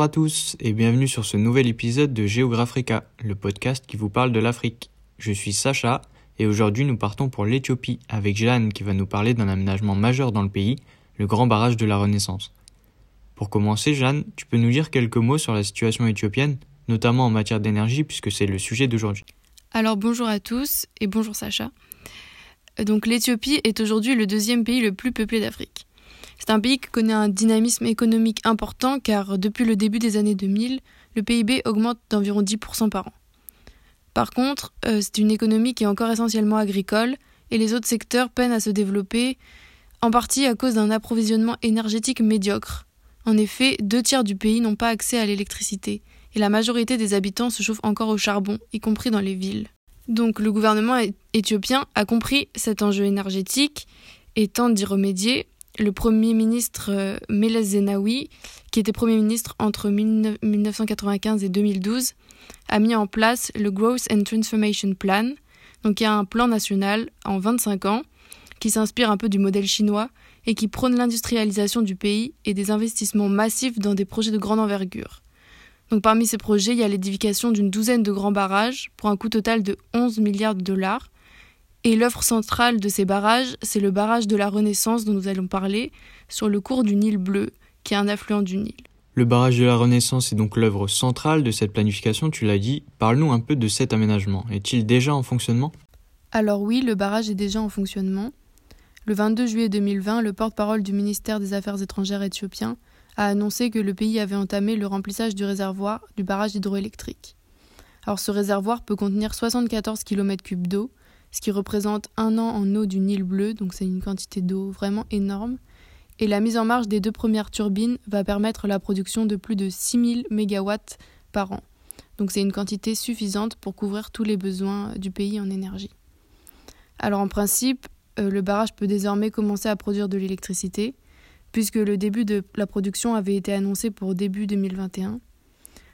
Bonjour à tous et bienvenue sur ce nouvel épisode de Géographica, le podcast qui vous parle de l'Afrique. Je suis Sacha et aujourd'hui nous partons pour l'Éthiopie avec Jeanne qui va nous parler d'un aménagement majeur dans le pays, le grand barrage de la Renaissance. Pour commencer, Jeanne, tu peux nous dire quelques mots sur la situation éthiopienne, notamment en matière d'énergie puisque c'est le sujet d'aujourd'hui. Alors bonjour à tous et bonjour Sacha. Donc l'Éthiopie est aujourd'hui le deuxième pays le plus peuplé d'Afrique. C'est un pays qui connaît un dynamisme économique important car depuis le début des années 2000, le PIB augmente d'environ 10% par an. Par contre, euh, c'est une économie qui est encore essentiellement agricole et les autres secteurs peinent à se développer, en partie à cause d'un approvisionnement énergétique médiocre. En effet, deux tiers du pays n'ont pas accès à l'électricité et la majorité des habitants se chauffent encore au charbon, y compris dans les villes. Donc le gouvernement éthiopien a compris cet enjeu énergétique et tente d'y remédier le Premier ministre euh, Meles Zenawi, qui était Premier ministre entre 1995 et 2012, a mis en place le Growth and Transformation Plan, donc il y a un plan national en 25 ans qui s'inspire un peu du modèle chinois et qui prône l'industrialisation du pays et des investissements massifs dans des projets de grande envergure. Donc parmi ces projets, il y a l'édification d'une douzaine de grands barrages pour un coût total de 11 milliards de dollars et l'œuvre centrale de ces barrages, c'est le barrage de la Renaissance dont nous allons parler, sur le cours du Nil bleu, qui est un affluent du Nil. Le barrage de la Renaissance est donc l'œuvre centrale de cette planification, tu l'as dit. Parle-nous un peu de cet aménagement. Est-il déjà en fonctionnement? Alors oui, le barrage est déjà en fonctionnement. Le 22 juillet 2020, le porte-parole du ministère des Affaires étrangères éthiopien a annoncé que le pays avait entamé le remplissage du réservoir du barrage hydroélectrique. Alors ce réservoir peut contenir 74 km3 d'eau ce qui représente un an en eau du Nil bleu, donc c'est une quantité d'eau vraiment énorme. Et la mise en marche des deux premières turbines va permettre la production de plus de 6000 MW par an. Donc c'est une quantité suffisante pour couvrir tous les besoins du pays en énergie. Alors en principe, euh, le barrage peut désormais commencer à produire de l'électricité, puisque le début de la production avait été annoncé pour début 2021.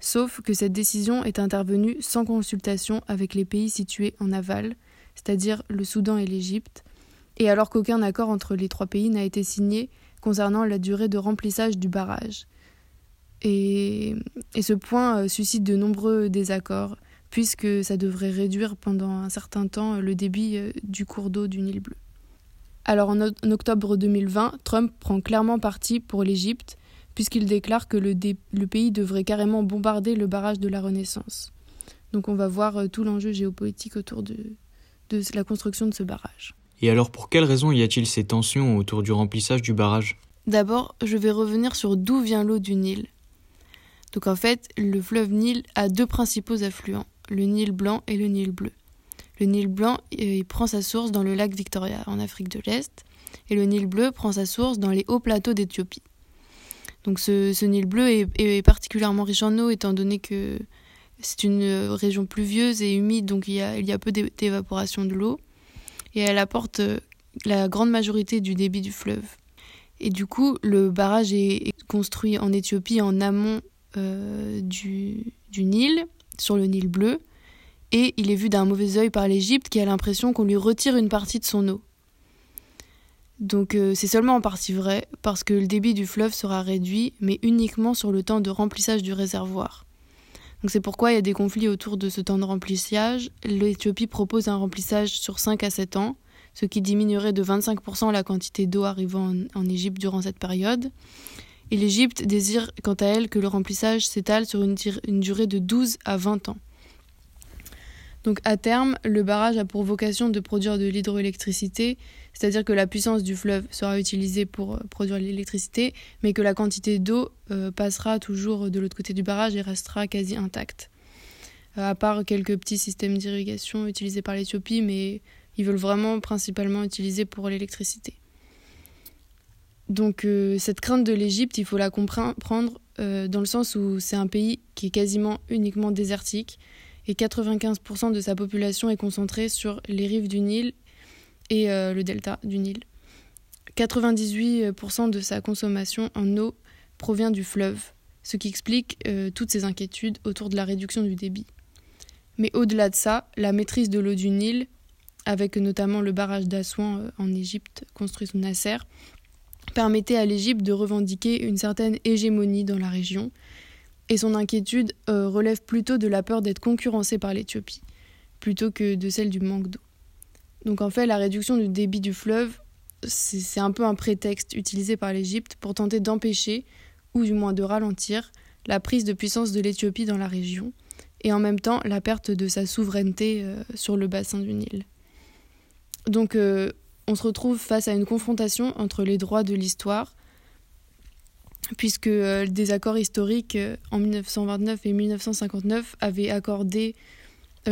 Sauf que cette décision est intervenue sans consultation avec les pays situés en aval, c'est-à-dire le Soudan et l'Égypte, et alors qu'aucun accord entre les trois pays n'a été signé concernant la durée de remplissage du barrage. Et, ce point euh, suscite de nombreux désaccords, puisque ça devrait réduire pendant un certain temps le débit euh, du cours d'eau du Nil bleu. Alors en, octobre 2020, Trump prend clairement parti pour l'Égypte, puisqu'il déclare que le, le, pays devrait carrément bombarder le barrage de la Renaissance. Donc on va voir euh, tout l'enjeu géopolitique autour de, de la construction de ce barrage. Et alors pour quelles raisons y a-t-il ces tensions autour du remplissage du barrage? D'abord, je vais revenir sur d'où vient l'eau du Nil. Donc en fait, le fleuve Nil a deux principaux affluents, le Nil blanc et le Nil bleu. Le Nil blanc il prend sa source dans le lac Victoria en Afrique de l'Est et le Nil bleu prend sa source dans les hauts plateaux d'Éthiopie. Donc ce, Nil bleu est, est, particulièrement riche en eau étant donné que c'est une euh, région pluvieuse et humide, donc il y a, peu d'évaporation de l'eau. Et elle apporte euh, la grande majorité du débit du fleuve. Et du coup, le barrage est construit en Éthiopie en amont euh, du, du, Nil, sur le Nil bleu. Et il est vu d'un mauvais œil par l'Égypte qui a l'impression qu'on lui retire une partie de son eau. Donc c'est seulement en partie vrai, parce que le débit du fleuve sera réduit, mais uniquement sur le temps de remplissage du réservoir. C'est pourquoi il y a des conflits autour de ce temps de remplissage. L'Éthiopie propose un remplissage sur 5 à 7 ans, ce qui diminuerait de 25% la quantité d'eau arrivant en, Égypte durant cette période. Et l'Égypte désire quant à elle que le remplissage s'étale sur une, une durée de 12 à 20 ans. Donc à terme, le barrage a pour vocation de produire de l'hydroélectricité, c'est-à-dire que la puissance du fleuve sera utilisée pour euh, produire l'électricité, mais que la quantité d'eau euh, passera toujours de l'autre côté du barrage et restera quasi intacte. Euh, à part quelques petits systèmes d'irrigation utilisés par l'Éthiopie, mais ils veulent vraiment principalement utiliser pour l'électricité. Donc cette crainte de l'Égypte, il faut la comprendre dans le sens où c'est un pays qui est quasiment uniquement désertique et 95% de sa population est concentrée sur les rives du Nil et euh, le delta du Nil. 98% de sa consommation en eau provient du fleuve, ce qui explique euh, toutes ces inquiétudes autour de la réduction du débit. Mais au-delà de ça, la maîtrise de l'eau du Nil, avec notamment le barrage d'Assouan euh, en Égypte construit sous Nasser, permettait à l'Égypte de revendiquer une certaine hégémonie dans la région Et son inquiétude euh, relève plutôt de la peur d'être concurrencé par l'Éthiopie, plutôt que de celle du manque d'eau. Donc en fait, la réduction du débit du fleuve, c'est un peu un prétexte utilisé par l'Égypte pour tenter d'empêcher, ou du moins de ralentir, la prise de puissance de l'Éthiopie dans la région, et en même temps la perte de sa souveraineté euh, sur le bassin du Nil. Donc euh, on se retrouve face à une confrontation entre les droits de l'histoire, puisque euh, des accords historiques en 1929 et 1959 avaient accordé,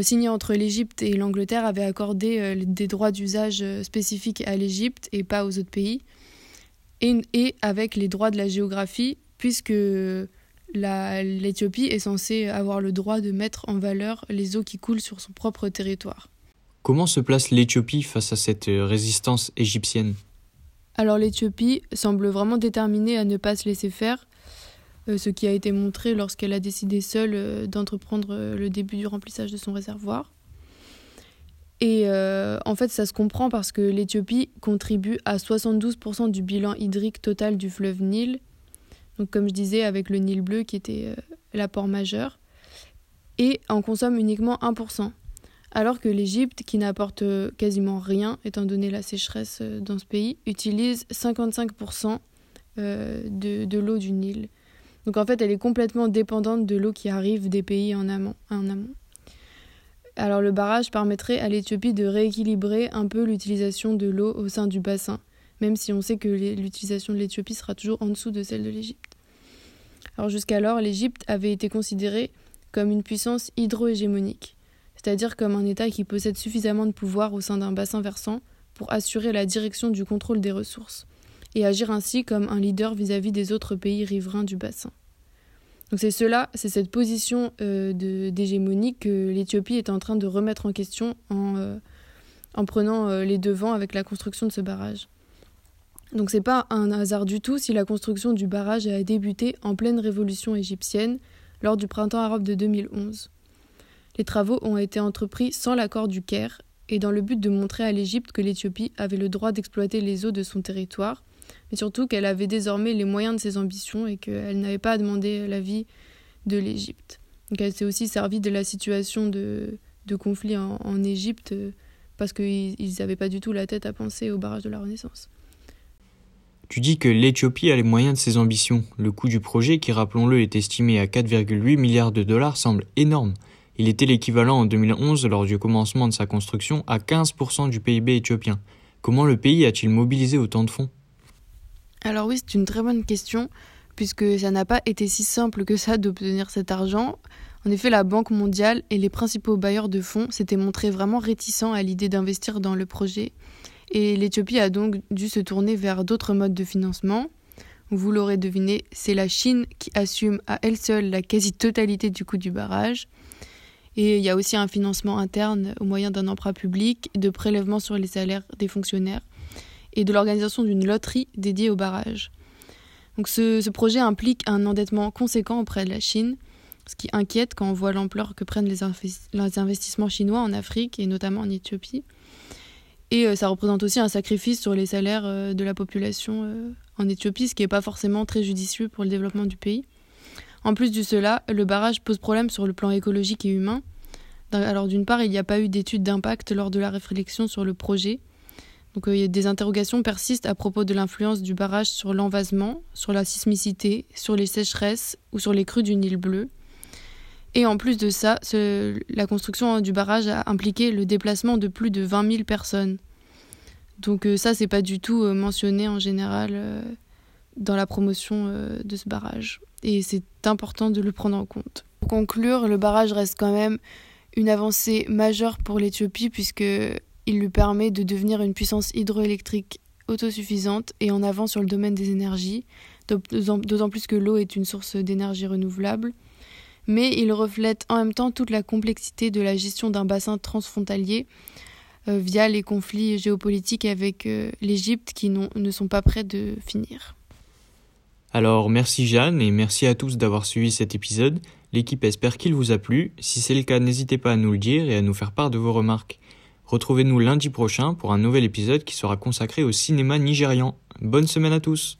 signés entre l'Égypte et l'Angleterre, avaient accordé des droits d'usage spécifiques à l'Égypte et pas aux autres pays, et, avec les droits de la géographie, puisque l'Éthiopie est censée avoir le droit de mettre en valeur les eaux qui coulent sur son propre territoire. Comment se place l'Éthiopie face à cette euh, résistance égyptienne? Alors l'Éthiopie semble vraiment déterminée à ne pas se laisser faire, euh, ce qui a été montré lorsqu'elle a décidé seule euh, d'entreprendre le début du remplissage de son réservoir. Et en fait, ça se comprend parce que l'Éthiopie contribue à 72% du bilan hydrique total du fleuve Nil donc comme je disais avec le Nil bleu qui était euh, l'apport majeur, et en consomme uniquement 1%. Alors que l'Égypte, qui n'apporte euh, quasiment rien, étant donné la sécheresse euh, dans ce pays, utilise 55% de, de l'eau du Nil. Donc en fait, elle est complètement dépendante de l'eau qui arrive des pays en amont. En amont. Alors le barrage permettrait à l'Éthiopie de rééquilibrer un peu l'utilisation de l'eau au sein du bassin même si on sait que l'utilisation de l'Éthiopie sera toujours en dessous de celle de l'Égypte. Alors jusqu'alors, l'Égypte avait été considérée comme une puissance hydro-hégémonique, c'est-à-dire comme un État qui possède suffisamment de pouvoir au sein d'un bassin versant pour assurer la direction du contrôle des ressources, et agir ainsi comme un leader vis-à-vis des autres pays riverains du bassin. Donc c'est cela, c'est cette position euh, d'hégémonie que l'Éthiopie est en train de remettre en question en, euh, en prenant euh, les devants avec la construction de ce barrage. Donc c'est pas un hasard du tout si la construction du barrage a débuté en pleine révolution égyptienne lors du printemps arabe de 2011. Les travaux ont été entrepris sans l'accord du Caire et dans le but de montrer à l'Égypte que l'Éthiopie avait le droit d'exploiter les eaux de son territoire, mais surtout qu'elle avait désormais les moyens de ses ambitions et qu'elle n'avait pas à demander l'avis de l'Égypte. Donc elle s'est aussi servie de la situation de, conflit en, en Égypte euh, parce qu'ils n'avaient pas du tout la tête à penser au barrage de la Renaissance. Tu dis que l'Éthiopie a les moyens de ses ambitions. Le coût du projet, qui rappelons-le est estimé à 4,8 milliards de dollars, semble énorme. Il était l'équivalent en 2011, lors du commencement de sa construction, à 15% du PIB éthiopien. Comment le pays a-t-il mobilisé autant de fonds? Alors oui, c'est une très bonne question, puisque ça n'a pas été si simple que ça d'obtenir cet argent. En effet, la Banque mondiale et les principaux bailleurs de fonds s'étaient montrés vraiment réticents à l'idée d'investir dans le projet et l'Éthiopie a donc dû se tourner vers d'autres modes de financement. Vous l'aurez deviné, c'est la Chine qui assume à elle seule la quasi-totalité du coût du barrage. Et il y a aussi un financement interne au moyen d'un emprunt public, de prélèvements sur les salaires des fonctionnaires et de l'organisation d'une loterie dédiée au barrage. Donc ce, projet implique un endettement conséquent auprès de la Chine, ce qui inquiète quand on voit l'ampleur que prennent les, les investissements chinois en Afrique et notamment en Éthiopie. Et euh, ça représente aussi un sacrifice sur les salaires euh, de la population euh, en Éthiopie, ce qui n'est pas forcément très judicieux pour le développement du pays. En plus de cela, le barrage pose problème sur le plan écologique et humain. Alors d'une part, il n'y a pas eu d'études d'impact lors de la réflexion sur le projet. Donc des interrogations persistent à propos de l'influence du barrage sur l'envasement, sur la sismicité, sur les sécheresses ou sur les crues du Nil bleu. Et en plus de ça, la construction du barrage a impliqué le déplacement de plus de 20 000 personnes. Donc euh, ça, c'est pas du tout euh, mentionné en général euh, dans la promotion de ce barrage. Et c'est important de le prendre en compte. Pour conclure, le barrage reste quand même une avancée majeure pour l'Éthiopie puisqu'il lui permet de devenir une puissance hydroélectrique autosuffisante et en avant sur le domaine des énergies, d'autant plus que l'eau est une source d'énergie renouvelable mais il reflète en même temps toute la complexité de la gestion d'un bassin transfrontalier euh, via les conflits géopolitiques avec euh, l'Égypte qui ne sont pas prêts de finir. Alors merci Jeanne et merci à tous d'avoir suivi cet épisode. L'équipe espère qu'il vous a plu. Si c'est le cas, n'hésitez pas à nous le dire et à nous faire part de vos remarques. Retrouvez-nous lundi prochain pour un nouvel épisode qui sera consacré au cinéma nigérian. Bonne semaine à tous.